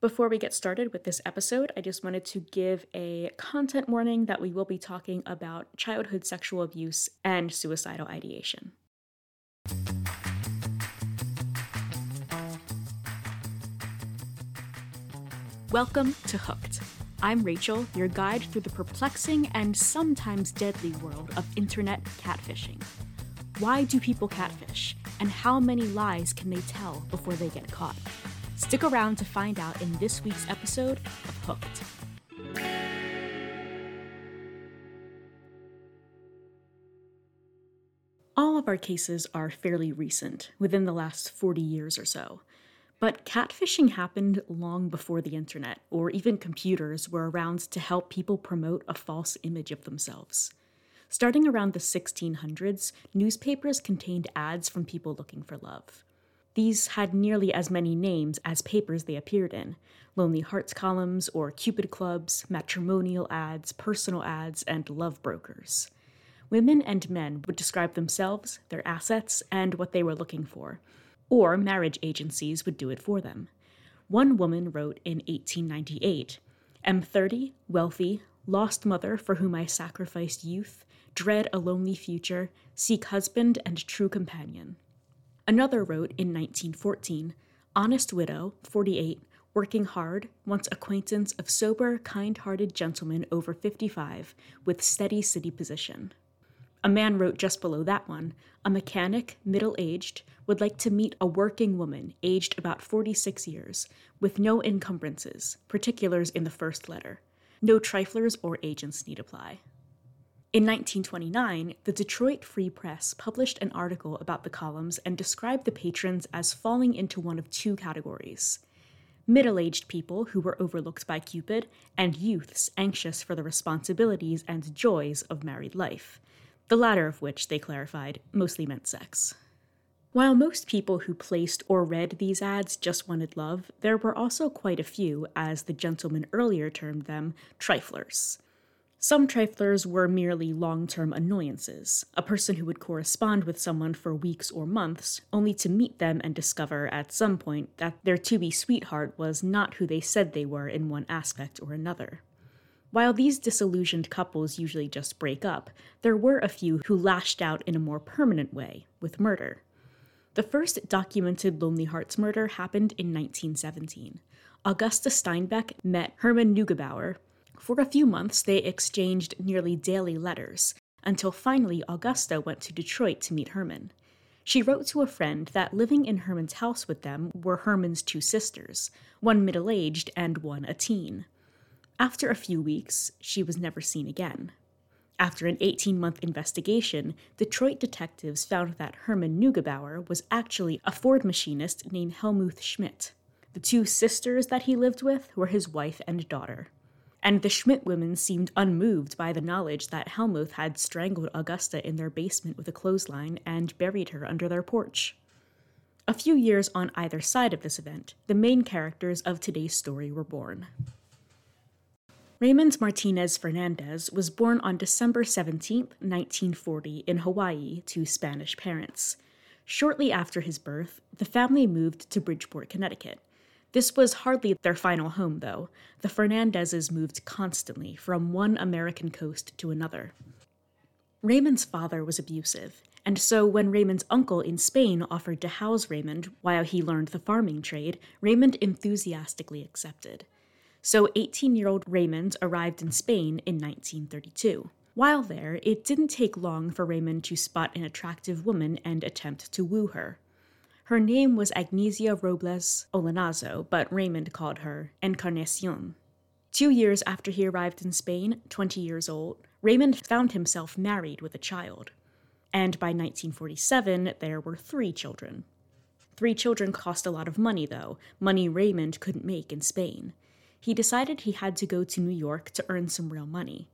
Before we get started with this episode, I just wanted to give a content warning that we will be talking about childhood sexual abuse and suicidal ideation. Welcome to Hooked. I'm Rachel, your guide through the perplexing and sometimes deadly world of internet catfishing. Why do people catfish? And how many lies can they tell before they get caught? Stick around to find out in this week's episode of Hooked. All of our cases are fairly recent, within the last 40 years or so. But catfishing happened long before the internet or even computers were around to help people promote a false image of themselves. Starting around the 1600s, newspapers contained ads from people looking for love. These had nearly as many names as papers they appeared in Lonely Hearts columns or Cupid clubs, matrimonial ads, personal ads, and love brokers. Women and men would describe themselves, their assets, and what they were looking for, or marriage agencies would do it for them. One woman wrote in 1898 Am 30, wealthy, lost mother for whom I sacrificed youth, dread a lonely future, seek husband and true companion. Another wrote in 1914 Honest widow, 48, working hard, wants acquaintance of sober, kind hearted gentleman over 55 with steady city position. A man wrote just below that one A mechanic, middle aged, would like to meet a working woman aged about 46 years, with no encumbrances, particulars in the first letter. No triflers or agents need apply. In 1929, the Detroit Free Press published an article about the columns and described the patrons as falling into one of two categories middle aged people who were overlooked by Cupid, and youths anxious for the responsibilities and joys of married life the latter of which, they clarified, mostly meant sex. While most people who placed or read these ads just wanted love, there were also quite a few, as the gentleman earlier termed them, triflers. Some triflers were merely long term annoyances, a person who would correspond with someone for weeks or months, only to meet them and discover at some point that their to be sweetheart was not who they said they were in one aspect or another. While these disillusioned couples usually just break up, there were a few who lashed out in a more permanent way, with murder. The first documented Lonely Hearts murder happened in 1917. Augusta Steinbeck met Herman Neugebauer. For a few months, they exchanged nearly daily letters, until finally Augusta went to Detroit to meet Herman. She wrote to a friend that living in Herman's house with them were Herman's two sisters, one middle aged and one a teen. After a few weeks, she was never seen again. After an 18 month investigation, Detroit detectives found that Herman Neugebauer was actually a Ford machinist named Helmuth Schmidt. The two sisters that he lived with were his wife and daughter. And the Schmidt women seemed unmoved by the knowledge that Helmuth had strangled Augusta in their basement with a clothesline and buried her under their porch. A few years on either side of this event, the main characters of today's story were born. Raymond Martinez Fernandez was born on December 17, 1940, in Hawaii to Spanish parents. Shortly after his birth, the family moved to Bridgeport, Connecticut. This was hardly their final home, though. The Fernandezes moved constantly from one American coast to another. Raymond's father was abusive, and so when Raymond's uncle in Spain offered to house Raymond while he learned the farming trade, Raymond enthusiastically accepted so 18 year old Raymond arrived in Spain in 1932. While there, it didn't take long for Raymond to spot an attractive woman and attempt to woo her. Her name was Agnesia Robles Olanazo, but Raymond called her Encarnacion. Two years after he arrived in Spain, 20 years old, Raymond found himself married with a child. And by 1947, there were three children. Three children cost a lot of money, though, money Raymond couldn't make in Spain he decided he had to go to New York to earn some real money.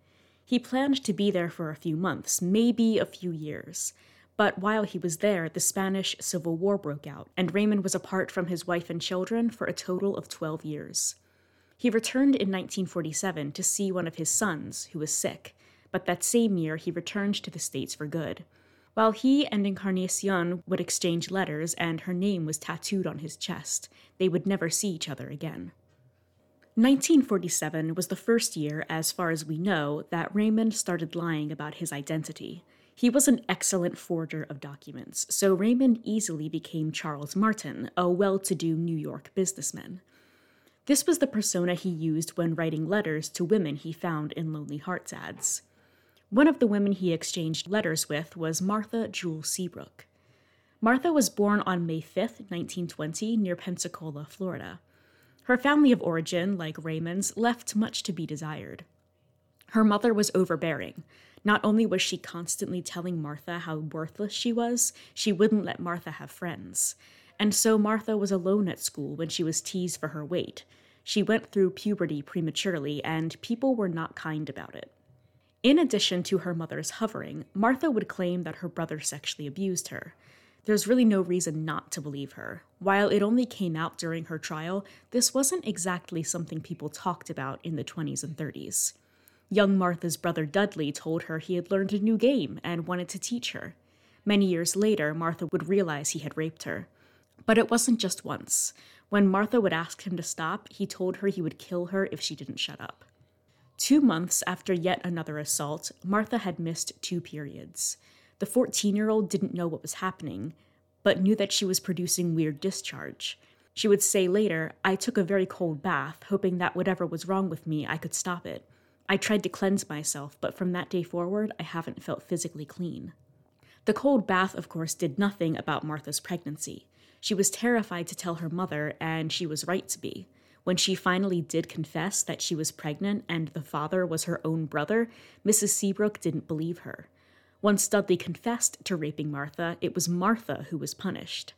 He planned to be there for a few months, maybe a few years. But while he was there, the Spanish Civil War broke out, and Raymond was apart from his wife and children for a total of 12 years. He returned in 1947 to see one of his sons, who was sick, but that same year he returned to the States for good. While he and Encarnacion would exchange letters and her name was tattooed on his chest, they would never see each other again. 1947 was the first year, as far as we know, that Raymond started lying about his identity. He was an excellent forger of documents, so Raymond easily became Charles Martin, a well to do New York businessman. This was the persona he used when writing letters to women he found in Lonely Hearts ads. One of the women he exchanged letters with was Martha Jule Seabrook. Martha was born on May 5, 1920, near Pensacola, Florida. Her family of origin, like Raymond's, left much to be desired. Her mother was overbearing. Not only was she constantly telling Martha how worthless she was, she wouldn't let Martha have friends. And so Martha was alone at school when she was teased for her weight. She went through puberty prematurely, and people were not kind about it. In addition to her mother's hovering, Martha would claim that her brother sexually abused her. There's really no reason not to believe her. While it only came out during her trial, this wasn't exactly something people talked about in the 20s and 30s. Young Martha's brother Dudley told her he had learned a new game and wanted to teach her. Many years later, Martha would realize he had raped her. But it wasn't just once. When Martha would ask him to stop, he told her he would kill her if she didn't shut up. Two months after yet another assault, Martha had missed two periods. The 14 year old didn't know what was happening, but knew that she was producing weird discharge. She would say later, I took a very cold bath, hoping that whatever was wrong with me, I could stop it. I tried to cleanse myself, but from that day forward, I haven't felt physically clean. The cold bath, of course, did nothing about Martha's pregnancy. She was terrified to tell her mother, and she was right to be. When she finally did confess that she was pregnant and the father was her own brother, Mrs. Seabrook didn't believe her. Once Dudley confessed to raping Martha, it was Martha who was punished.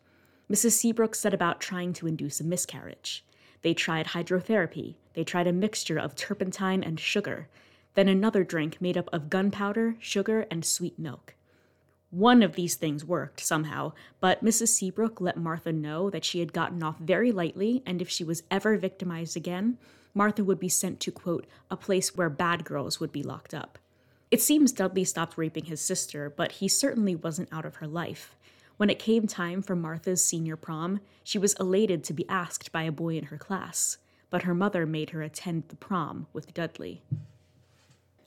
Mrs. Seabrook set about trying to induce a miscarriage. They tried hydrotherapy, they tried a mixture of turpentine and sugar, then another drink made up of gunpowder, sugar, and sweet milk. One of these things worked somehow, but Mrs. Seabrook let Martha know that she had gotten off very lightly, and if she was ever victimized again, Martha would be sent to, quote, a place where bad girls would be locked up. It seems Dudley stopped raping his sister, but he certainly wasn't out of her life. When it came time for Martha's senior prom, she was elated to be asked by a boy in her class, but her mother made her attend the prom with Dudley.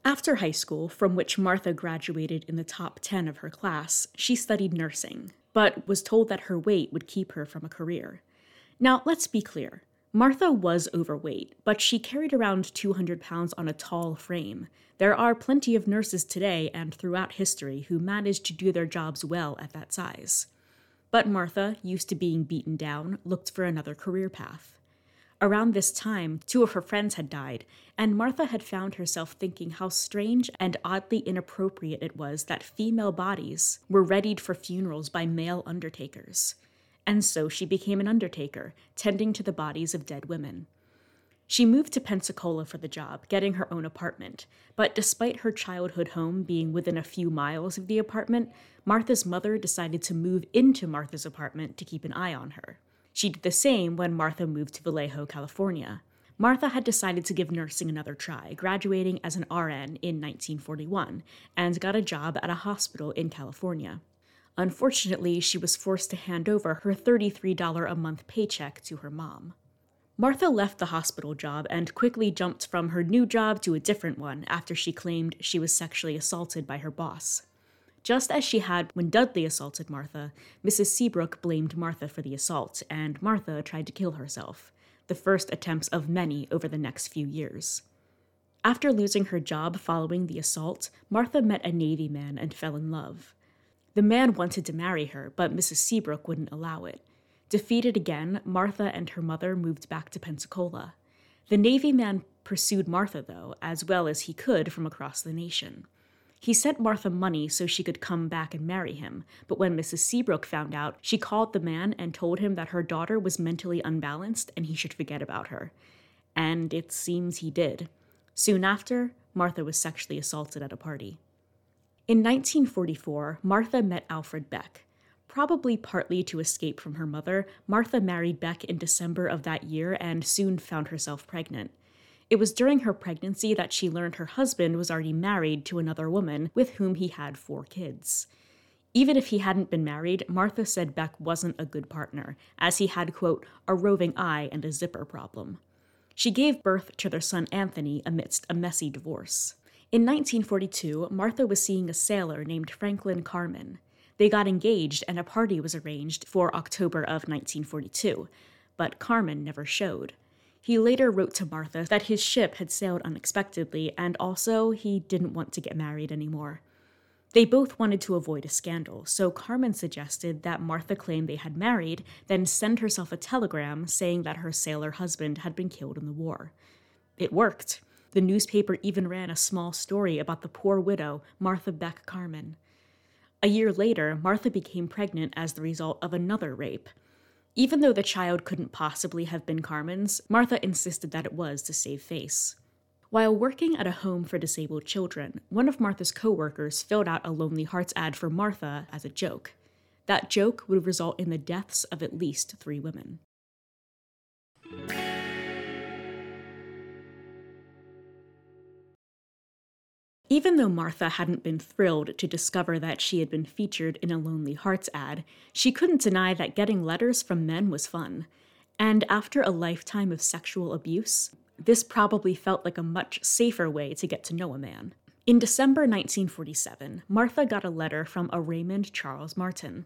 After high school, from which Martha graduated in the top 10 of her class, she studied nursing, but was told that her weight would keep her from a career. Now, let's be clear. Martha was overweight, but she carried around 200 pounds on a tall frame. There are plenty of nurses today and throughout history who managed to do their jobs well at that size. But Martha, used to being beaten down, looked for another career path. Around this time, two of her friends had died, and Martha had found herself thinking how strange and oddly inappropriate it was that female bodies were readied for funerals by male undertakers. And so she became an undertaker, tending to the bodies of dead women. She moved to Pensacola for the job, getting her own apartment. But despite her childhood home being within a few miles of the apartment, Martha's mother decided to move into Martha's apartment to keep an eye on her. She did the same when Martha moved to Vallejo, California. Martha had decided to give nursing another try, graduating as an RN in 1941, and got a job at a hospital in California. Unfortunately, she was forced to hand over her $33 a month paycheck to her mom. Martha left the hospital job and quickly jumped from her new job to a different one after she claimed she was sexually assaulted by her boss. Just as she had when Dudley assaulted Martha, Mrs. Seabrook blamed Martha for the assault, and Martha tried to kill herself, the first attempts of many over the next few years. After losing her job following the assault, Martha met a Navy man and fell in love. The man wanted to marry her, but Mrs. Seabrook wouldn't allow it. Defeated again, Martha and her mother moved back to Pensacola. The Navy man pursued Martha, though, as well as he could from across the nation. He sent Martha money so she could come back and marry him, but when Mrs. Seabrook found out, she called the man and told him that her daughter was mentally unbalanced and he should forget about her. And it seems he did. Soon after, Martha was sexually assaulted at a party. In 1944, Martha met Alfred Beck. Probably partly to escape from her mother, Martha married Beck in December of that year and soon found herself pregnant. It was during her pregnancy that she learned her husband was already married to another woman with whom he had four kids. Even if he hadn't been married, Martha said Beck wasn't a good partner, as he had, quote, a roving eye and a zipper problem. She gave birth to their son Anthony amidst a messy divorce. In 1942, Martha was seeing a sailor named Franklin Carmen. They got engaged and a party was arranged for October of 1942, but Carmen never showed. He later wrote to Martha that his ship had sailed unexpectedly and also he didn't want to get married anymore. They both wanted to avoid a scandal, so Carmen suggested that Martha claim they had married, then send herself a telegram saying that her sailor husband had been killed in the war. It worked. The newspaper even ran a small story about the poor widow, Martha Beck Carmen. A year later, Martha became pregnant as the result of another rape. Even though the child couldn't possibly have been Carmen's, Martha insisted that it was to save face. While working at a home for disabled children, one of Martha's coworkers filled out a Lonely Hearts ad for Martha as a joke. That joke would result in the deaths of at least three women. Even though Martha hadn't been thrilled to discover that she had been featured in a Lonely Hearts ad, she couldn't deny that getting letters from men was fun. And after a lifetime of sexual abuse, this probably felt like a much safer way to get to know a man. In December 1947, Martha got a letter from a Raymond Charles Martin.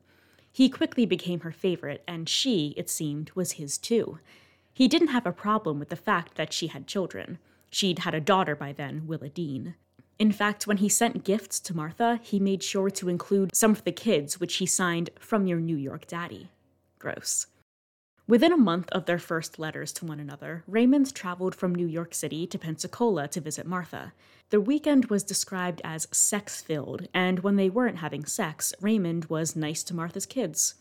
He quickly became her favorite, and she, it seemed, was his too. He didn't have a problem with the fact that she had children. She'd had a daughter by then, Willa Dean. In fact, when he sent gifts to Martha, he made sure to include some of the kids, which he signed from your New York daddy. Gross. Within a month of their first letters to one another, Raymond traveled from New York City to Pensacola to visit Martha. The weekend was described as sex filled, and when they weren't having sex, Raymond was nice to Martha's kids.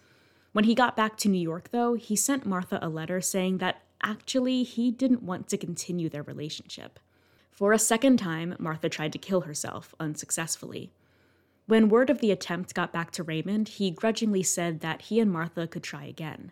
When he got back to New York, though, he sent Martha a letter saying that actually he didn't want to continue their relationship. For a second time, Martha tried to kill herself, unsuccessfully. When word of the attempt got back to Raymond, he grudgingly said that he and Martha could try again.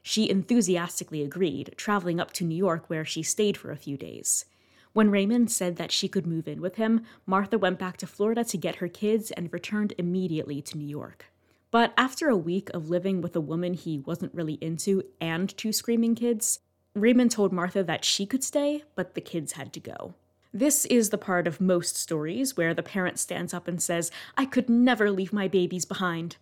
She enthusiastically agreed, traveling up to New York where she stayed for a few days. When Raymond said that she could move in with him, Martha went back to Florida to get her kids and returned immediately to New York. But after a week of living with a woman he wasn't really into and two screaming kids, Raymond told Martha that she could stay, but the kids had to go. This is the part of most stories where the parent stands up and says, I could never leave my babies behind.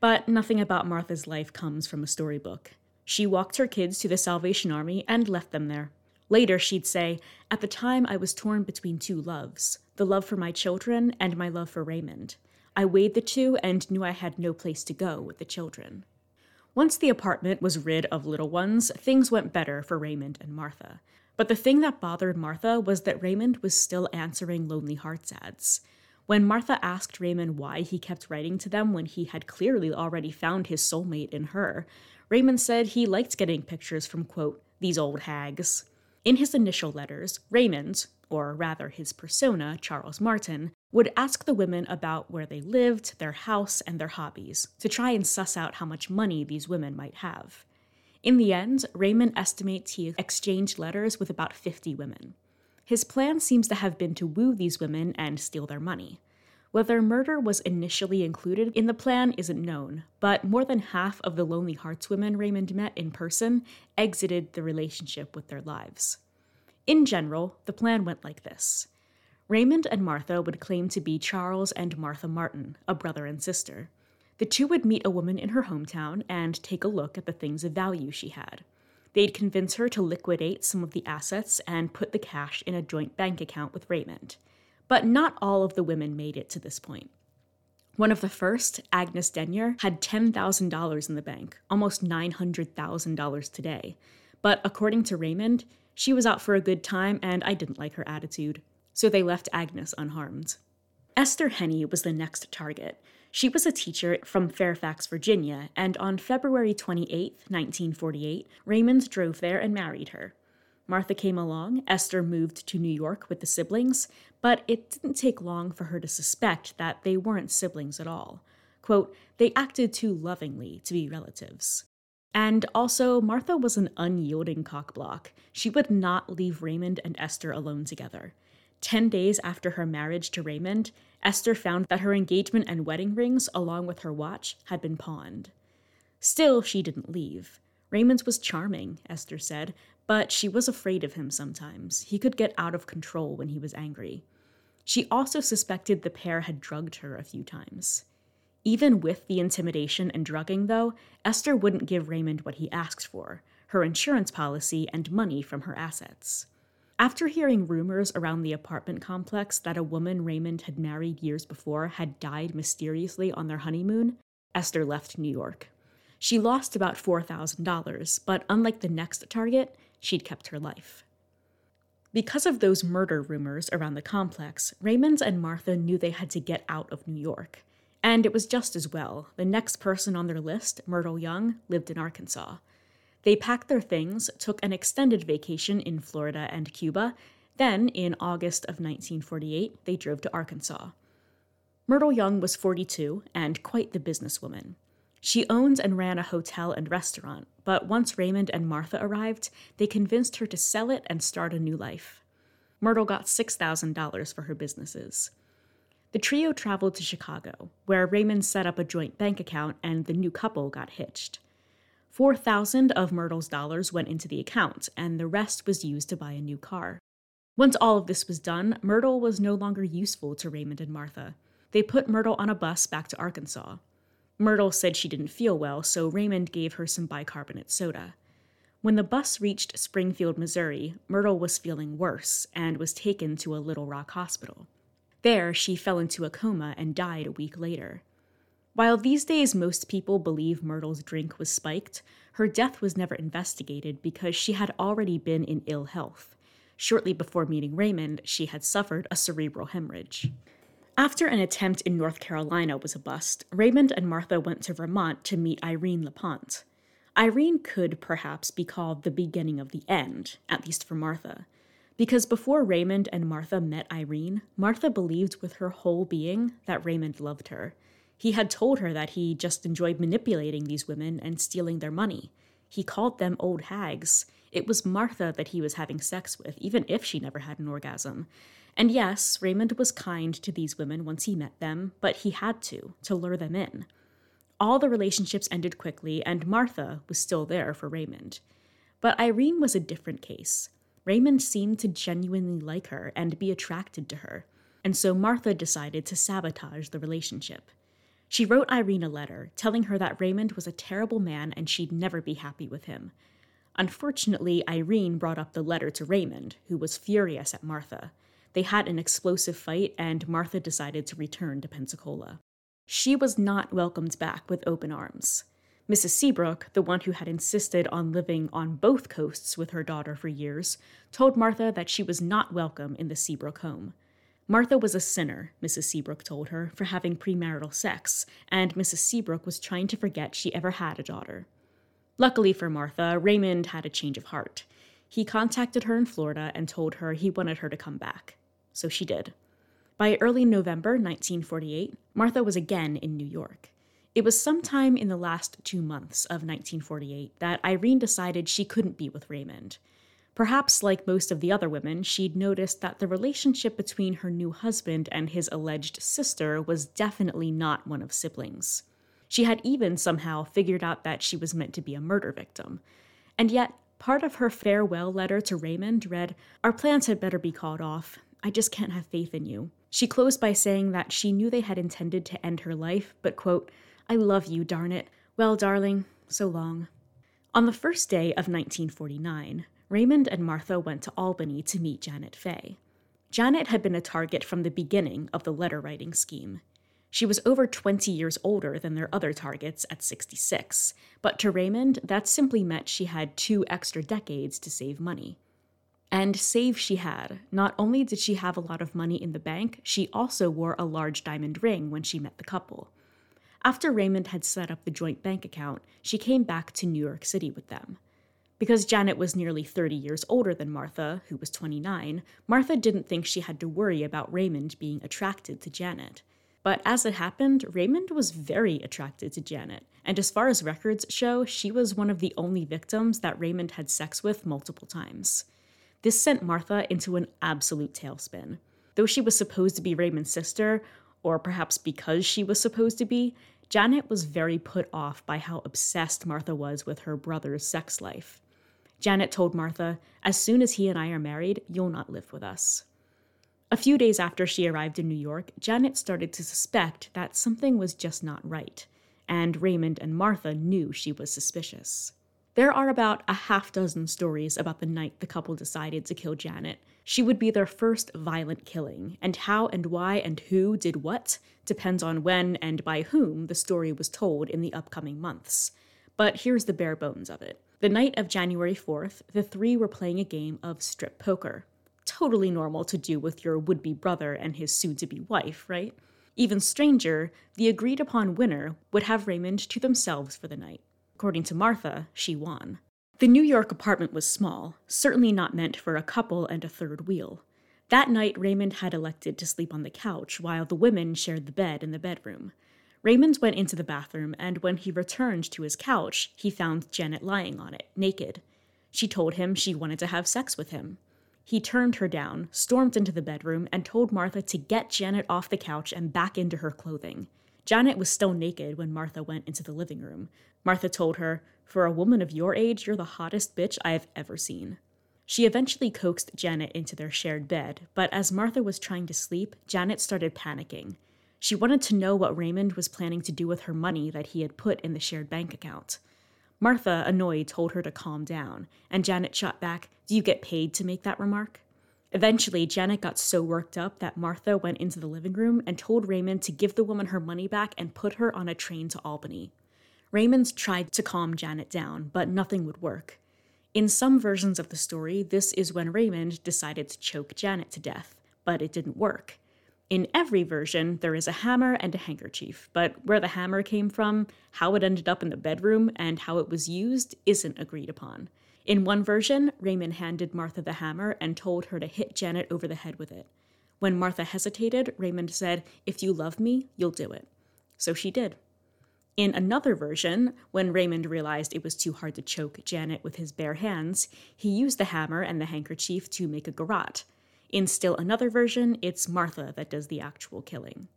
But nothing about Martha's life comes from a storybook. She walked her kids to the Salvation Army and left them there. Later, she'd say, At the time, I was torn between two loves the love for my children and my love for Raymond. I weighed the two and knew I had no place to go with the children. Once the apartment was rid of little ones, things went better for Raymond and Martha. But the thing that bothered Martha was that Raymond was still answering Lonely Hearts ads. When Martha asked Raymond why he kept writing to them when he had clearly already found his soulmate in her, Raymond said he liked getting pictures from, quote, these old hags. In his initial letters, Raymond, or rather his persona, Charles Martin, would ask the women about where they lived, their house, and their hobbies, to try and suss out how much money these women might have. In the end, Raymond estimates he exchanged letters with about 50 women. His plan seems to have been to woo these women and steal their money. Whether murder was initially included in the plan isn't known, but more than half of the Lonely Hearts women Raymond met in person exited the relationship with their lives. In general, the plan went like this Raymond and Martha would claim to be Charles and Martha Martin, a brother and sister. The two would meet a woman in her hometown and take a look at the things of value she had. They'd convince her to liquidate some of the assets and put the cash in a joint bank account with Raymond. But not all of the women made it to this point. One of the first, Agnes Denyer, had $10,000 in the bank, almost $900,000 today. But according to Raymond, she was out for a good time and I didn't like her attitude. So they left Agnes unharmed. Esther Henne was the next target. She was a teacher from Fairfax, Virginia, and on February 28, 1948, Raymond drove there and married her. Martha came along, Esther moved to New York with the siblings, but it didn't take long for her to suspect that they weren't siblings at all. Quote, they acted too lovingly to be relatives. And also, Martha was an unyielding cockblock. She would not leave Raymond and Esther alone together. Ten days after her marriage to Raymond, Esther found that her engagement and wedding rings, along with her watch, had been pawned. Still, she didn't leave. Raymond was charming, Esther said, but she was afraid of him sometimes. He could get out of control when he was angry. She also suspected the pair had drugged her a few times. Even with the intimidation and drugging, though, Esther wouldn't give Raymond what he asked for her insurance policy and money from her assets. After hearing rumors around the apartment complex that a woman Raymond had married years before had died mysteriously on their honeymoon, Esther left New York. She lost about $4,000, but unlike the next target, she'd kept her life. Because of those murder rumors around the complex, Raymond and Martha knew they had to get out of New York. And it was just as well. The next person on their list, Myrtle Young, lived in Arkansas. They packed their things, took an extended vacation in Florida and Cuba. Then, in August of 1948, they drove to Arkansas. Myrtle Young was 42 and quite the businesswoman. She owned and ran a hotel and restaurant, but once Raymond and Martha arrived, they convinced her to sell it and start a new life. Myrtle got $6,000 for her businesses. The trio traveled to Chicago, where Raymond set up a joint bank account and the new couple got hitched. 4,000 of Myrtle's dollars went into the account, and the rest was used to buy a new car. Once all of this was done, Myrtle was no longer useful to Raymond and Martha. They put Myrtle on a bus back to Arkansas. Myrtle said she didn't feel well, so Raymond gave her some bicarbonate soda. When the bus reached Springfield, Missouri, Myrtle was feeling worse and was taken to a Little Rock hospital. There, she fell into a coma and died a week later. While these days most people believe Myrtle's drink was spiked, her death was never investigated because she had already been in ill health. Shortly before meeting Raymond, she had suffered a cerebral hemorrhage. After an attempt in North Carolina was a bust, Raymond and Martha went to Vermont to meet Irene LaPont. Irene could perhaps be called the beginning of the end, at least for Martha. Because before Raymond and Martha met Irene, Martha believed with her whole being that Raymond loved her. He had told her that he just enjoyed manipulating these women and stealing their money. He called them old hags. It was Martha that he was having sex with, even if she never had an orgasm. And yes, Raymond was kind to these women once he met them, but he had to, to lure them in. All the relationships ended quickly, and Martha was still there for Raymond. But Irene was a different case. Raymond seemed to genuinely like her and be attracted to her, and so Martha decided to sabotage the relationship. She wrote Irene a letter telling her that Raymond was a terrible man and she'd never be happy with him. Unfortunately, Irene brought up the letter to Raymond, who was furious at Martha. They had an explosive fight, and Martha decided to return to Pensacola. She was not welcomed back with open arms. Mrs. Seabrook, the one who had insisted on living on both coasts with her daughter for years, told Martha that she was not welcome in the Seabrook home. Martha was a sinner, Mrs. Seabrook told her, for having premarital sex, and Mrs. Seabrook was trying to forget she ever had a daughter. Luckily for Martha, Raymond had a change of heart. He contacted her in Florida and told her he wanted her to come back. So she did. By early November 1948, Martha was again in New York. It was sometime in the last two months of 1948 that Irene decided she couldn't be with Raymond. Perhaps, like most of the other women, she'd noticed that the relationship between her new husband and his alleged sister was definitely not one of siblings. She had even somehow figured out that she was meant to be a murder victim. And yet, part of her farewell letter to Raymond read Our plans had better be called off. I just can't have faith in you. She closed by saying that she knew they had intended to end her life, but, quote, I love you, darn it. Well, darling, so long. On the first day of 1949, Raymond and Martha went to Albany to meet Janet Fay. Janet had been a target from the beginning of the letter writing scheme. She was over 20 years older than their other targets at 66, but to Raymond, that simply meant she had two extra decades to save money. And save she had. Not only did she have a lot of money in the bank, she also wore a large diamond ring when she met the couple. After Raymond had set up the joint bank account, she came back to New York City with them. Because Janet was nearly 30 years older than Martha, who was 29, Martha didn't think she had to worry about Raymond being attracted to Janet. But as it happened, Raymond was very attracted to Janet, and as far as records show, she was one of the only victims that Raymond had sex with multiple times. This sent Martha into an absolute tailspin. Though she was supposed to be Raymond's sister, or perhaps because she was supposed to be, Janet was very put off by how obsessed Martha was with her brother's sex life. Janet told Martha, As soon as he and I are married, you'll not live with us. A few days after she arrived in New York, Janet started to suspect that something was just not right, and Raymond and Martha knew she was suspicious. There are about a half dozen stories about the night the couple decided to kill Janet. She would be their first violent killing, and how and why and who did what depends on when and by whom the story was told in the upcoming months. But here's the bare bones of it. The night of January 4th, the three were playing a game of strip poker. Totally normal to do with your would be brother and his soon to be wife, right? Even stranger, the agreed upon winner would have Raymond to themselves for the night. According to Martha, she won. The New York apartment was small, certainly not meant for a couple and a third wheel. That night, Raymond had elected to sleep on the couch while the women shared the bed in the bedroom. Raymond went into the bathroom, and when he returned to his couch, he found Janet lying on it, naked. She told him she wanted to have sex with him. He turned her down, stormed into the bedroom, and told Martha to get Janet off the couch and back into her clothing. Janet was still naked when Martha went into the living room. Martha told her, For a woman of your age, you're the hottest bitch I have ever seen. She eventually coaxed Janet into their shared bed, but as Martha was trying to sleep, Janet started panicking. She wanted to know what Raymond was planning to do with her money that he had put in the shared bank account. Martha, annoyed, told her to calm down, and Janet shot back, Do you get paid to make that remark? Eventually, Janet got so worked up that Martha went into the living room and told Raymond to give the woman her money back and put her on a train to Albany. Raymond tried to calm Janet down, but nothing would work. In some versions of the story, this is when Raymond decided to choke Janet to death, but it didn't work. In every version, there is a hammer and a handkerchief, but where the hammer came from, how it ended up in the bedroom, and how it was used isn't agreed upon. In one version, Raymond handed Martha the hammer and told her to hit Janet over the head with it. When Martha hesitated, Raymond said, If you love me, you'll do it. So she did. In another version, when Raymond realized it was too hard to choke Janet with his bare hands, he used the hammer and the handkerchief to make a garrote. In still another version, it's Martha that does the actual killing.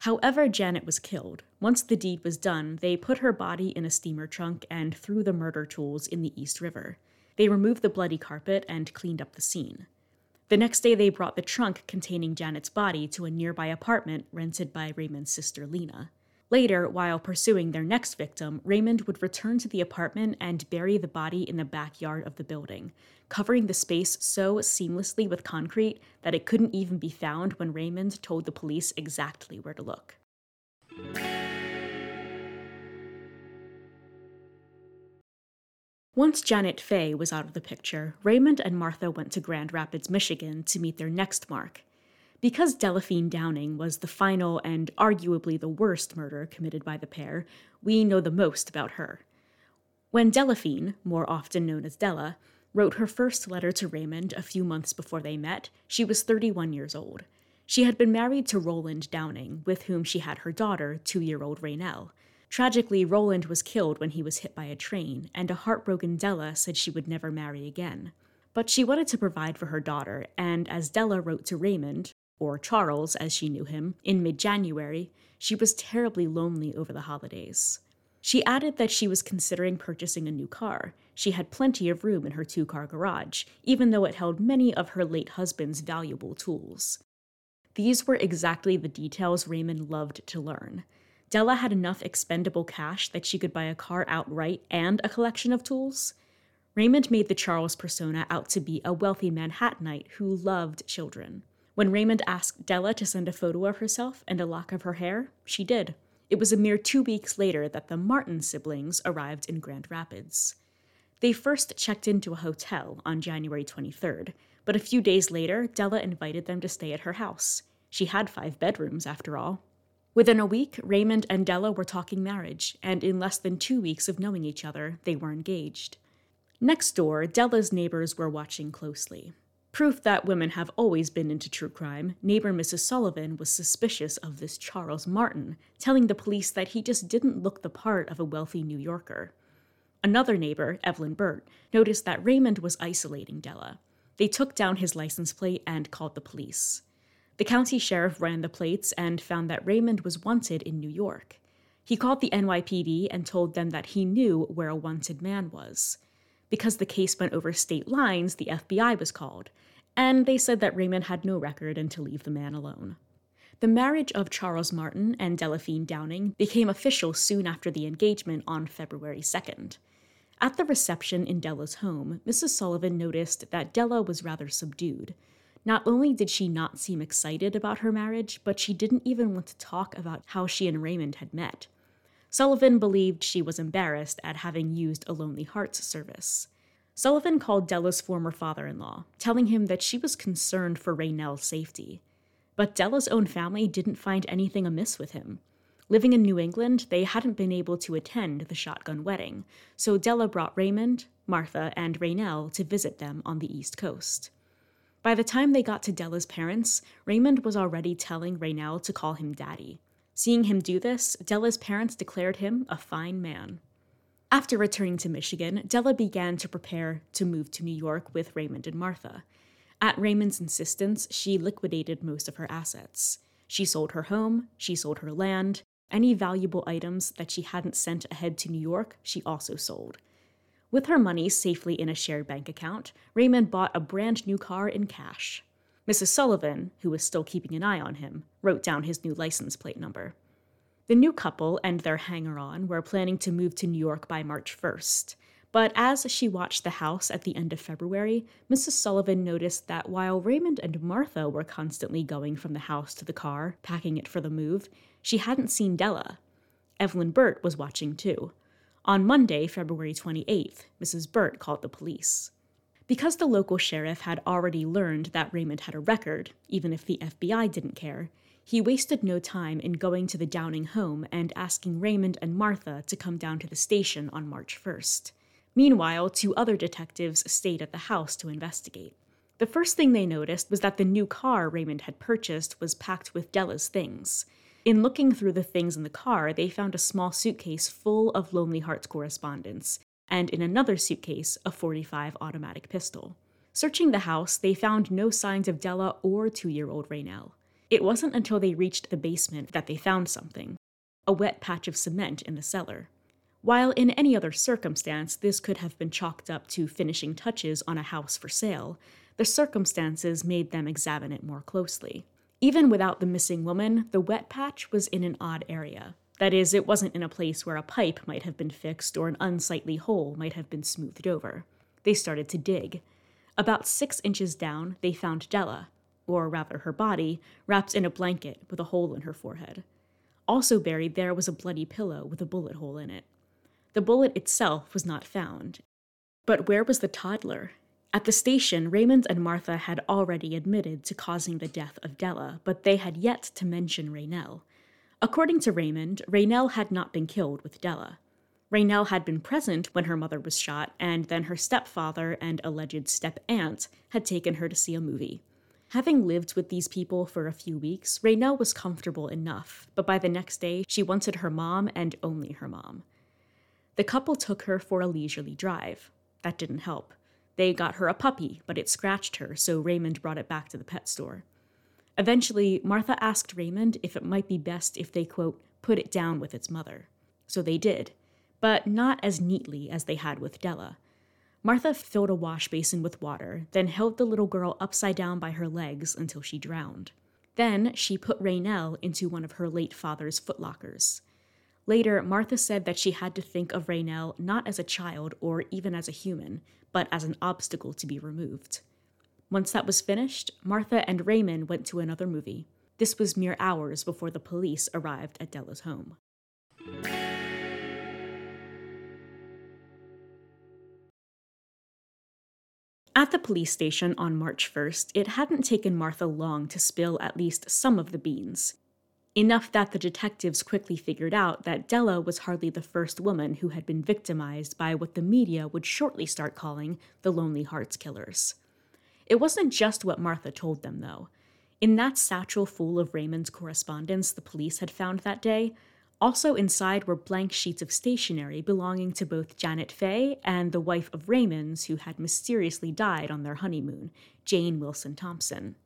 However, Janet was killed. Once the deed was done, they put her body in a steamer trunk and threw the murder tools in the East River. They removed the bloody carpet and cleaned up the scene. The next day, they brought the trunk containing Janet's body to a nearby apartment rented by Raymond's sister Lena. Later, while pursuing their next victim, Raymond would return to the apartment and bury the body in the backyard of the building, covering the space so seamlessly with concrete that it couldn't even be found when Raymond told the police exactly where to look. Once Janet Fay was out of the picture, Raymond and Martha went to Grand Rapids, Michigan to meet their next mark. Because Delphine Downing was the final and arguably the worst murder committed by the pair, we know the most about her. When Delphine, more often known as Della, wrote her first letter to Raymond a few months before they met, she was 31 years old. She had been married to Roland Downing, with whom she had her daughter, two year old Raynell. Tragically, Roland was killed when he was hit by a train, and a heartbroken Della said she would never marry again. But she wanted to provide for her daughter, and as Della wrote to Raymond, or Charles as she knew him, in mid January, she was terribly lonely over the holidays. She added that she was considering purchasing a new car. She had plenty of room in her two car garage, even though it held many of her late husband's valuable tools. These were exactly the details Raymond loved to learn. Della had enough expendable cash that she could buy a car outright and a collection of tools. Raymond made the Charles persona out to be a wealthy Manhattanite who loved children. When Raymond asked Della to send a photo of herself and a lock of her hair, she did. It was a mere two weeks later that the Martin siblings arrived in Grand Rapids. They first checked into a hotel on January 23rd, but a few days later, Della invited them to stay at her house. She had five bedrooms, after all. Within a week, Raymond and Della were talking marriage, and in less than two weeks of knowing each other, they were engaged. Next door, Della's neighbors were watching closely. Proof that women have always been into true crime, neighbor Mrs. Sullivan was suspicious of this Charles Martin, telling the police that he just didn't look the part of a wealthy New Yorker. Another neighbor, Evelyn Burt, noticed that Raymond was isolating Della. They took down his license plate and called the police. The county sheriff ran the plates and found that Raymond was wanted in New York. He called the NYPD and told them that he knew where a wanted man was. Because the case went over state lines, the FBI was called, and they said that Raymond had no record and to leave the man alone. The marriage of Charles Martin and Delphine Downing became official soon after the engagement on February 2nd. At the reception in Della's home, Mrs. Sullivan noticed that Della was rather subdued. Not only did she not seem excited about her marriage, but she didn't even want to talk about how she and Raymond had met. Sullivan believed she was embarrassed at having used a Lonely Hearts service. Sullivan called Della's former father in law, telling him that she was concerned for Raynell's safety. But Della's own family didn't find anything amiss with him. Living in New England, they hadn't been able to attend the shotgun wedding, so Della brought Raymond, Martha, and Raynell to visit them on the East Coast. By the time they got to Della's parents, Raymond was already telling Raynell to call him daddy. Seeing him do this, Della's parents declared him a fine man. After returning to Michigan, Della began to prepare to move to New York with Raymond and Martha. At Raymond's insistence, she liquidated most of her assets. She sold her home, she sold her land, any valuable items that she hadn't sent ahead to New York, she also sold. With her money safely in a shared bank account, Raymond bought a brand new car in cash. Mrs. Sullivan, who was still keeping an eye on him, wrote down his new license plate number. The new couple and their hanger on were planning to move to New York by March 1st. But as she watched the house at the end of February, Mrs. Sullivan noticed that while Raymond and Martha were constantly going from the house to the car, packing it for the move, she hadn't seen Della. Evelyn Burt was watching too. On Monday, February 28th, Mrs. Burt called the police. Because the local sheriff had already learned that Raymond had a record, even if the FBI didn't care, he wasted no time in going to the Downing home and asking Raymond and Martha to come down to the station on March 1st. Meanwhile, two other detectives stayed at the house to investigate. The first thing they noticed was that the new car Raymond had purchased was packed with Della's things. In looking through the things in the car, they found a small suitcase full of Lonely Hearts correspondence, and in another suitcase, a 45 automatic pistol. Searching the house, they found no signs of Della or two year old Raynell. It wasn't until they reached the basement that they found something a wet patch of cement in the cellar. While in any other circumstance this could have been chalked up to finishing touches on a house for sale, the circumstances made them examine it more closely. Even without the missing woman, the wet patch was in an odd area. That is, it wasn't in a place where a pipe might have been fixed or an unsightly hole might have been smoothed over. They started to dig. About six inches down, they found Della, or rather her body, wrapped in a blanket with a hole in her forehead. Also buried there was a bloody pillow with a bullet hole in it. The bullet itself was not found. But where was the toddler? At the station, Raymond and Martha had already admitted to causing the death of Della, but they had yet to mention Raynell. According to Raymond, Raynell had not been killed with Della. Raynell had been present when her mother was shot, and then her stepfather and alleged step aunt had taken her to see a movie. Having lived with these people for a few weeks, Raynell was comfortable enough, but by the next day, she wanted her mom and only her mom. The couple took her for a leisurely drive. That didn't help. They got her a puppy, but it scratched her, so Raymond brought it back to the pet store. Eventually, Martha asked Raymond if it might be best if they, quote, put it down with its mother. So they did, but not as neatly as they had with Della. Martha filled a wash basin with water, then held the little girl upside down by her legs until she drowned. Then she put Raynell into one of her late father's footlockers. Later, Martha said that she had to think of Raynell not as a child or even as a human, but as an obstacle to be removed. Once that was finished, Martha and Raymond went to another movie. This was mere hours before the police arrived at Della's home. At the police station on March 1st, it hadn't taken Martha long to spill at least some of the beans. Enough that the detectives quickly figured out that Della was hardly the first woman who had been victimized by what the media would shortly start calling the Lonely Hearts Killers. It wasn't just what Martha told them, though. In that satchel full of Raymond's correspondence the police had found that day, also inside were blank sheets of stationery belonging to both Janet Fay and the wife of Raymond's who had mysteriously died on their honeymoon, Jane Wilson Thompson.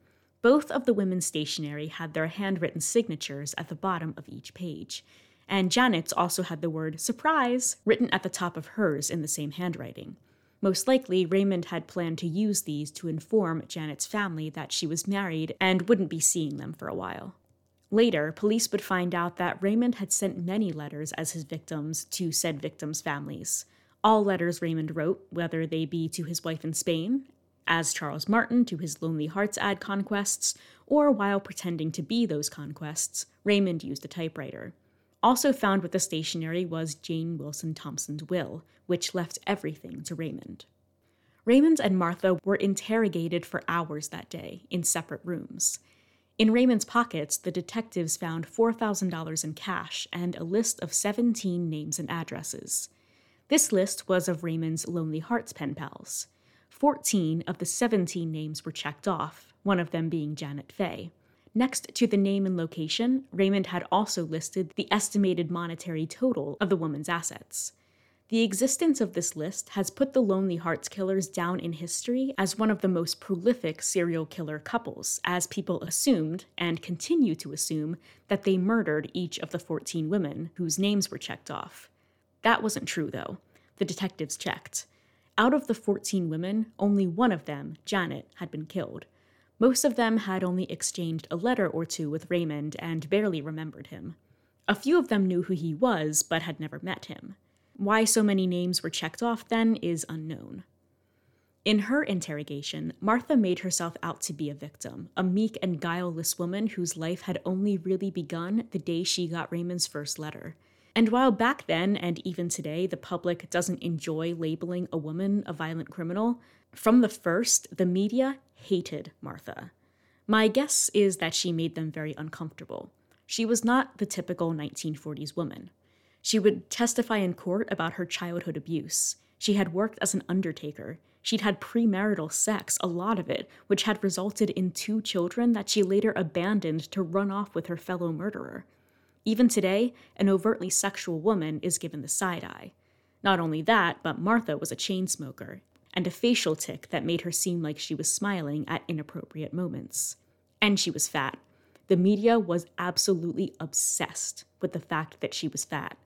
Both of the women's stationery had their handwritten signatures at the bottom of each page, and Janet's also had the word surprise written at the top of hers in the same handwriting. Most likely, Raymond had planned to use these to inform Janet's family that she was married and wouldn't be seeing them for a while. Later, police would find out that Raymond had sent many letters as his victims to said victims' families. All letters Raymond wrote, whether they be to his wife in Spain, as Charles Martin to his Lonely Hearts ad conquests, or while pretending to be those conquests, Raymond used a typewriter. Also found with the stationery was Jane Wilson Thompson's will, which left everything to Raymond. Raymond and Martha were interrogated for hours that day in separate rooms. In Raymond's pockets, the detectives found $4,000 in cash and a list of 17 names and addresses. This list was of Raymond's Lonely Hearts pen pals. 14 of the 17 names were checked off, one of them being Janet Fay. Next to the name and location, Raymond had also listed the estimated monetary total of the woman's assets. The existence of this list has put the Lonely Hearts Killers down in history as one of the most prolific serial killer couples, as people assumed, and continue to assume, that they murdered each of the 14 women whose names were checked off. That wasn't true, though. The detectives checked. Out of the 14 women, only one of them, Janet, had been killed. Most of them had only exchanged a letter or two with Raymond and barely remembered him. A few of them knew who he was, but had never met him. Why so many names were checked off then is unknown. In her interrogation, Martha made herself out to be a victim, a meek and guileless woman whose life had only really begun the day she got Raymond's first letter. And while back then and even today the public doesn't enjoy labeling a woman a violent criminal, from the first, the media hated Martha. My guess is that she made them very uncomfortable. She was not the typical 1940s woman. She would testify in court about her childhood abuse. She had worked as an undertaker. She'd had premarital sex, a lot of it, which had resulted in two children that she later abandoned to run off with her fellow murderer. Even today, an overtly sexual woman is given the side eye. Not only that, but Martha was a chain smoker, and a facial tic that made her seem like she was smiling at inappropriate moments. And she was fat. The media was absolutely obsessed with the fact that she was fat.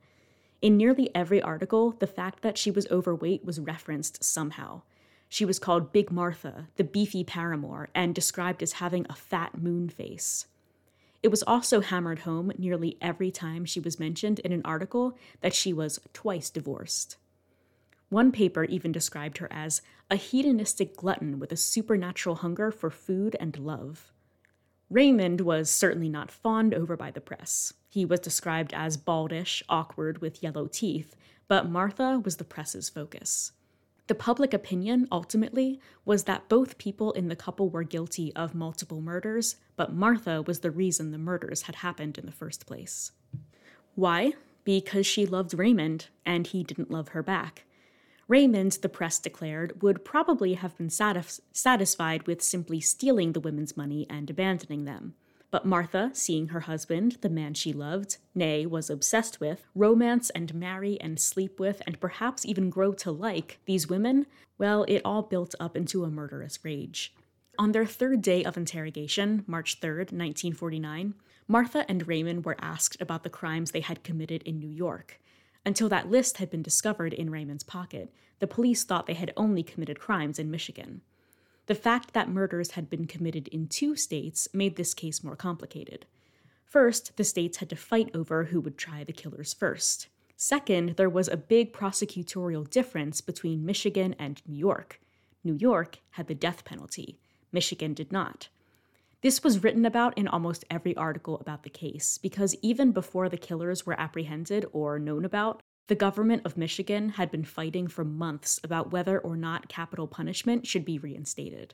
In nearly every article, the fact that she was overweight was referenced somehow. She was called Big Martha, the beefy paramour, and described as having a fat moon face. It was also hammered home nearly every time she was mentioned in an article that she was twice divorced. One paper even described her as a hedonistic glutton with a supernatural hunger for food and love. Raymond was certainly not fawned over by the press. He was described as baldish, awkward, with yellow teeth, but Martha was the press's focus. The public opinion, ultimately, was that both people in the couple were guilty of multiple murders, but Martha was the reason the murders had happened in the first place. Why? Because she loved Raymond, and he didn't love her back. Raymond, the press declared, would probably have been satis- satisfied with simply stealing the women's money and abandoning them. But Martha, seeing her husband, the man she loved, nay, was obsessed with, romance and marry and sleep with, and perhaps even grow to like these women, well, it all built up into a murderous rage. On their third day of interrogation, March 3rd, 1949, Martha and Raymond were asked about the crimes they had committed in New York. Until that list had been discovered in Raymond's pocket, the police thought they had only committed crimes in Michigan. The fact that murders had been committed in two states made this case more complicated. First, the states had to fight over who would try the killers first. Second, there was a big prosecutorial difference between Michigan and New York. New York had the death penalty, Michigan did not. This was written about in almost every article about the case because even before the killers were apprehended or known about, the government of Michigan had been fighting for months about whether or not capital punishment should be reinstated.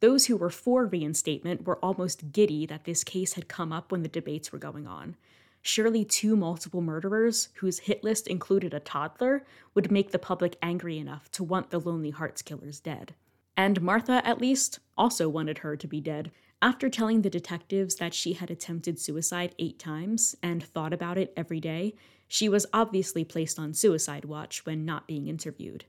Those who were for reinstatement were almost giddy that this case had come up when the debates were going on. Surely two multiple murderers, whose hit list included a toddler, would make the public angry enough to want the Lonely Hearts killers dead. And Martha, at least, also wanted her to be dead, after telling the detectives that she had attempted suicide eight times and thought about it every day, she was obviously placed on suicide watch when not being interviewed.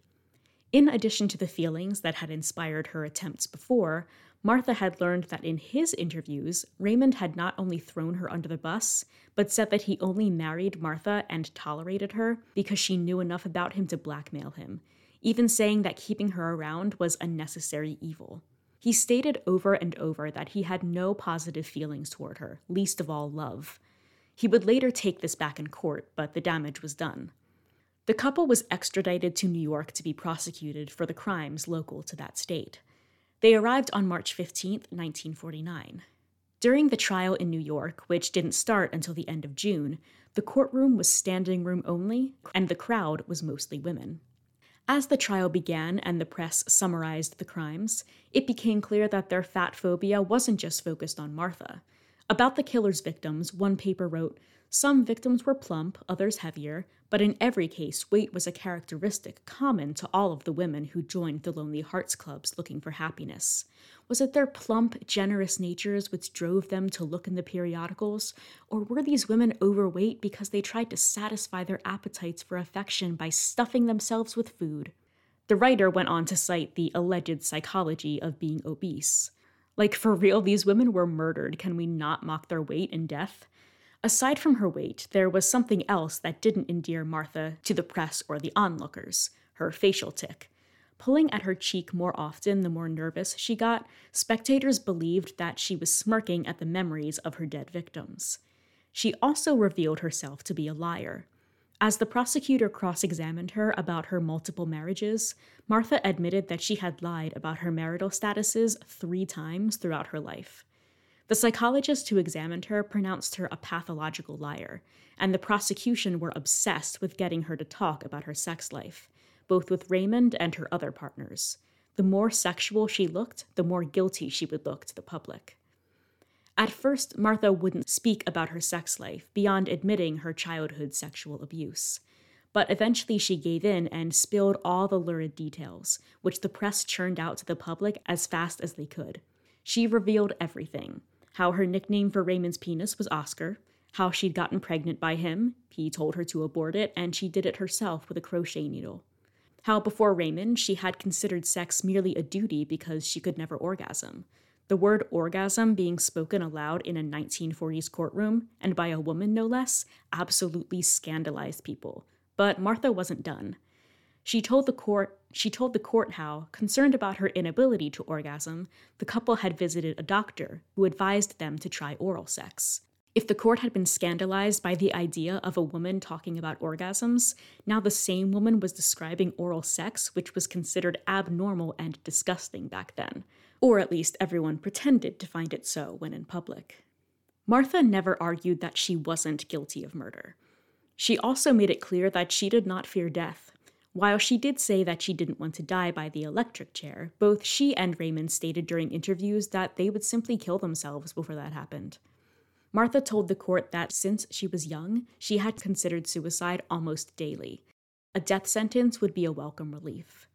In addition to the feelings that had inspired her attempts before, Martha had learned that in his interviews, Raymond had not only thrown her under the bus, but said that he only married Martha and tolerated her because she knew enough about him to blackmail him, even saying that keeping her around was a necessary evil. He stated over and over that he had no positive feelings toward her, least of all love. He would later take this back in court, but the damage was done. The couple was extradited to New York to be prosecuted for the crimes local to that state. They arrived on March 15, 1949. During the trial in New York, which didn't start until the end of June, the courtroom was standing room only, and the crowd was mostly women. As the trial began and the press summarized the crimes, it became clear that their fat phobia wasn't just focused on Martha. About the killer's victims, one paper wrote Some victims were plump, others heavier, but in every case, weight was a characteristic common to all of the women who joined the Lonely Hearts Clubs looking for happiness. Was it their plump, generous natures which drove them to look in the periodicals, or were these women overweight because they tried to satisfy their appetites for affection by stuffing themselves with food? The writer went on to cite the alleged psychology of being obese. Like, for real, these women were murdered. Can we not mock their weight and death? Aside from her weight, there was something else that didn't endear Martha to the press or the onlookers her facial tic. Pulling at her cheek more often the more nervous she got, spectators believed that she was smirking at the memories of her dead victims. She also revealed herself to be a liar. As the prosecutor cross examined her about her multiple marriages, Martha admitted that she had lied about her marital statuses three times throughout her life. The psychologist who examined her pronounced her a pathological liar, and the prosecution were obsessed with getting her to talk about her sex life, both with Raymond and her other partners. The more sexual she looked, the more guilty she would look to the public. At first, Martha wouldn't speak about her sex life beyond admitting her childhood sexual abuse. But eventually she gave in and spilled all the lurid details, which the press churned out to the public as fast as they could. She revealed everything how her nickname for Raymond's penis was Oscar, how she'd gotten pregnant by him, he told her to abort it, and she did it herself with a crochet needle. How before Raymond, she had considered sex merely a duty because she could never orgasm. The word orgasm being spoken aloud in a 1940s courtroom, and by a woman no less, absolutely scandalized people. But Martha wasn't done. She told the court she told the court how, concerned about her inability to orgasm, the couple had visited a doctor who advised them to try oral sex. If the court had been scandalized by the idea of a woman talking about orgasms, now the same woman was describing oral sex, which was considered abnormal and disgusting back then. Or at least everyone pretended to find it so when in public. Martha never argued that she wasn't guilty of murder. She also made it clear that she did not fear death, while she did say that she didn't want to die by the electric chair, both she and Raymond stated during interviews that they would simply kill themselves before that happened. Martha told the court that since she was young, she had considered suicide almost daily. A death sentence would be a welcome relief.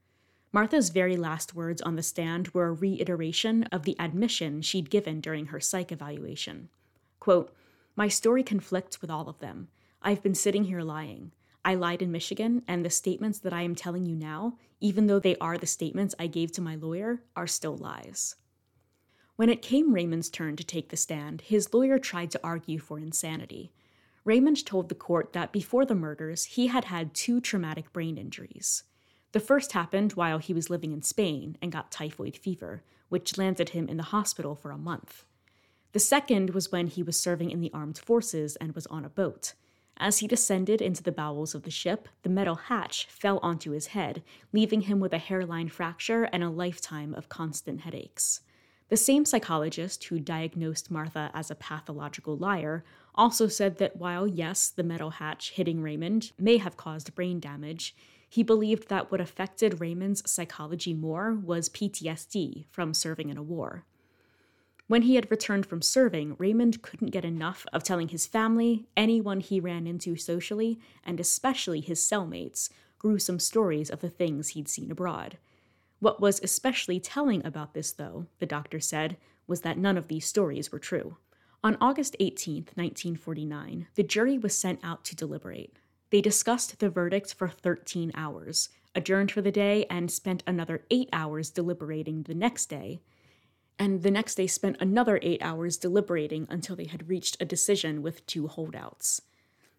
Martha's very last words on the stand were a reiteration of the admission she'd given during her psych evaluation. Quote, My story conflicts with all of them. I've been sitting here lying. I lied in Michigan, and the statements that I am telling you now, even though they are the statements I gave to my lawyer, are still lies. When it came Raymond's turn to take the stand, his lawyer tried to argue for insanity. Raymond told the court that before the murders, he had had two traumatic brain injuries. The first happened while he was living in Spain and got typhoid fever, which landed him in the hospital for a month. The second was when he was serving in the armed forces and was on a boat. As he descended into the bowels of the ship, the metal hatch fell onto his head, leaving him with a hairline fracture and a lifetime of constant headaches. The same psychologist who diagnosed Martha as a pathological liar also said that while, yes, the metal hatch hitting Raymond may have caused brain damage, he believed that what affected Raymond's psychology more was PTSD from serving in a war. When he had returned from serving, Raymond couldn't get enough of telling his family, anyone he ran into socially, and especially his cellmates, gruesome stories of the things he'd seen abroad. What was especially telling about this, though, the doctor said, was that none of these stories were true. On August 18, 1949, the jury was sent out to deliberate. They discussed the verdict for 13 hours, adjourned for the day, and spent another eight hours deliberating the next day, and the next day spent another eight hours deliberating until they had reached a decision with two holdouts.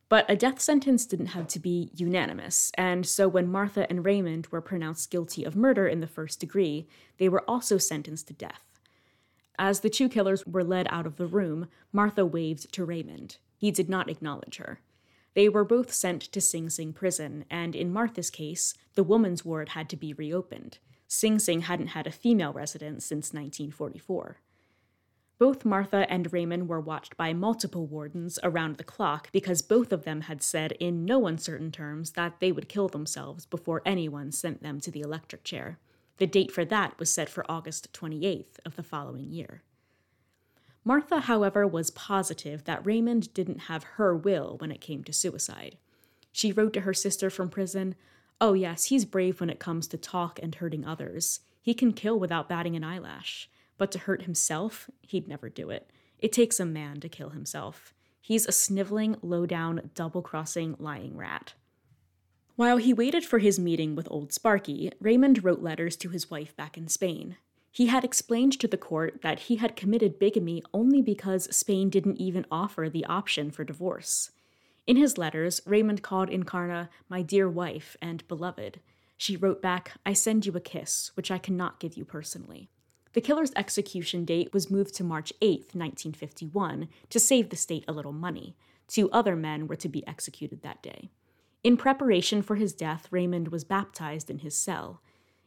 But a death sentence didn't have to be unanimous, and so when Martha and Raymond were pronounced guilty of murder in the first degree, they were also sentenced to death. As the two killers were led out of the room, Martha waved to Raymond. He did not acknowledge her. They were both sent to Sing Sing prison, and in Martha's case, the woman's ward had to be reopened. Sing Sing hadn't had a female resident since 1944. Both Martha and Raymond were watched by multiple wardens around the clock because both of them had said in no uncertain terms that they would kill themselves before anyone sent them to the electric chair. The date for that was set for August 28th of the following year. Martha, however, was positive that Raymond didn't have her will when it came to suicide. She wrote to her sister from prison, Oh, yes, he's brave when it comes to talk and hurting others. He can kill without batting an eyelash. But to hurt himself, he'd never do it. It takes a man to kill himself. He's a sniveling, low down, double crossing, lying rat. While he waited for his meeting with old Sparky, Raymond wrote letters to his wife back in Spain. He had explained to the court that he had committed bigamy only because Spain didn't even offer the option for divorce. In his letters, Raymond called Encarna my dear wife and beloved. She wrote back, I send you a kiss, which I cannot give you personally. The killer's execution date was moved to March 8, 1951, to save the state a little money. Two other men were to be executed that day. In preparation for his death, Raymond was baptized in his cell.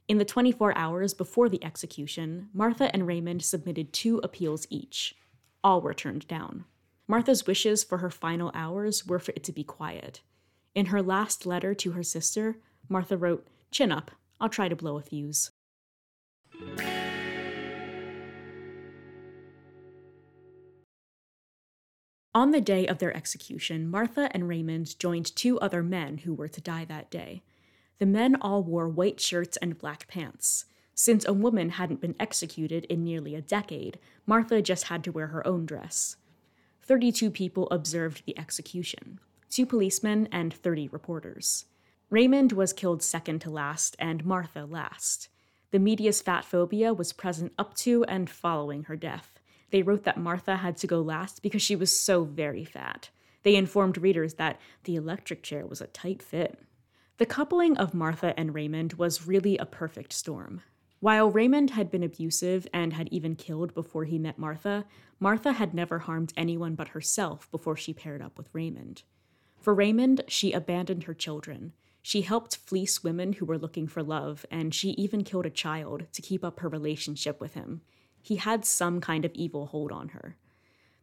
In the 24 hours before the execution, Martha and Raymond submitted two appeals each. All were turned down. Martha's wishes for her final hours were for it to be quiet. In her last letter to her sister, Martha wrote, Chin up, I'll try to blow a fuse. On the day of their execution, Martha and Raymond joined two other men who were to die that day. The men all wore white shirts and black pants. Since a woman hadn't been executed in nearly a decade, Martha just had to wear her own dress. 32 people observed the execution two policemen and 30 reporters. Raymond was killed second to last, and Martha last. The media's fat phobia was present up to and following her death. They wrote that Martha had to go last because she was so very fat. They informed readers that the electric chair was a tight fit. The coupling of Martha and Raymond was really a perfect storm. While Raymond had been abusive and had even killed before he met Martha, Martha had never harmed anyone but herself before she paired up with Raymond. For Raymond, she abandoned her children. She helped fleece women who were looking for love, and she even killed a child to keep up her relationship with him he had some kind of evil hold on her.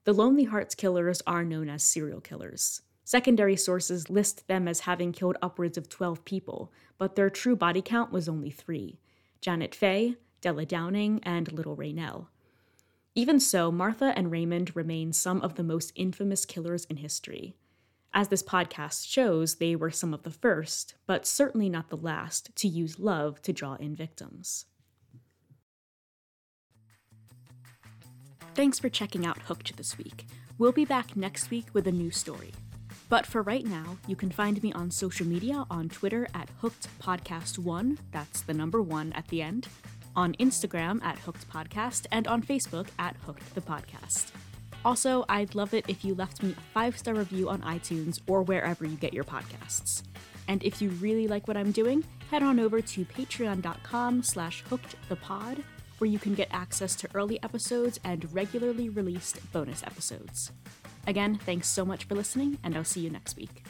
The Lonely Hearts killers are known as serial killers. Secondary sources list them as having killed upwards of 12 people, but their true body count was only three Janet Fay, Della Downing, and Little Rainelle. Even so, Martha and Raymond remain some of the most infamous killers in history. As this podcast shows, they were some of the first, but certainly not the last, to use love to draw in victims. Thanks for checking out Hooked this week. We'll be back next week with a new story. But for right now, you can find me on social media on Twitter at Hooked Podcast One, that's the number one at the end, on Instagram at Hooked Podcast, and on Facebook at Hooked the Podcast. Also, I'd love it if you left me a five star review on iTunes or wherever you get your podcasts. And if you really like what I'm doing, head on over to patreon.com slash hookedthepod where you can get access to early episodes and regularly released bonus episodes. Again, thanks so much for listening, and I'll see you next week.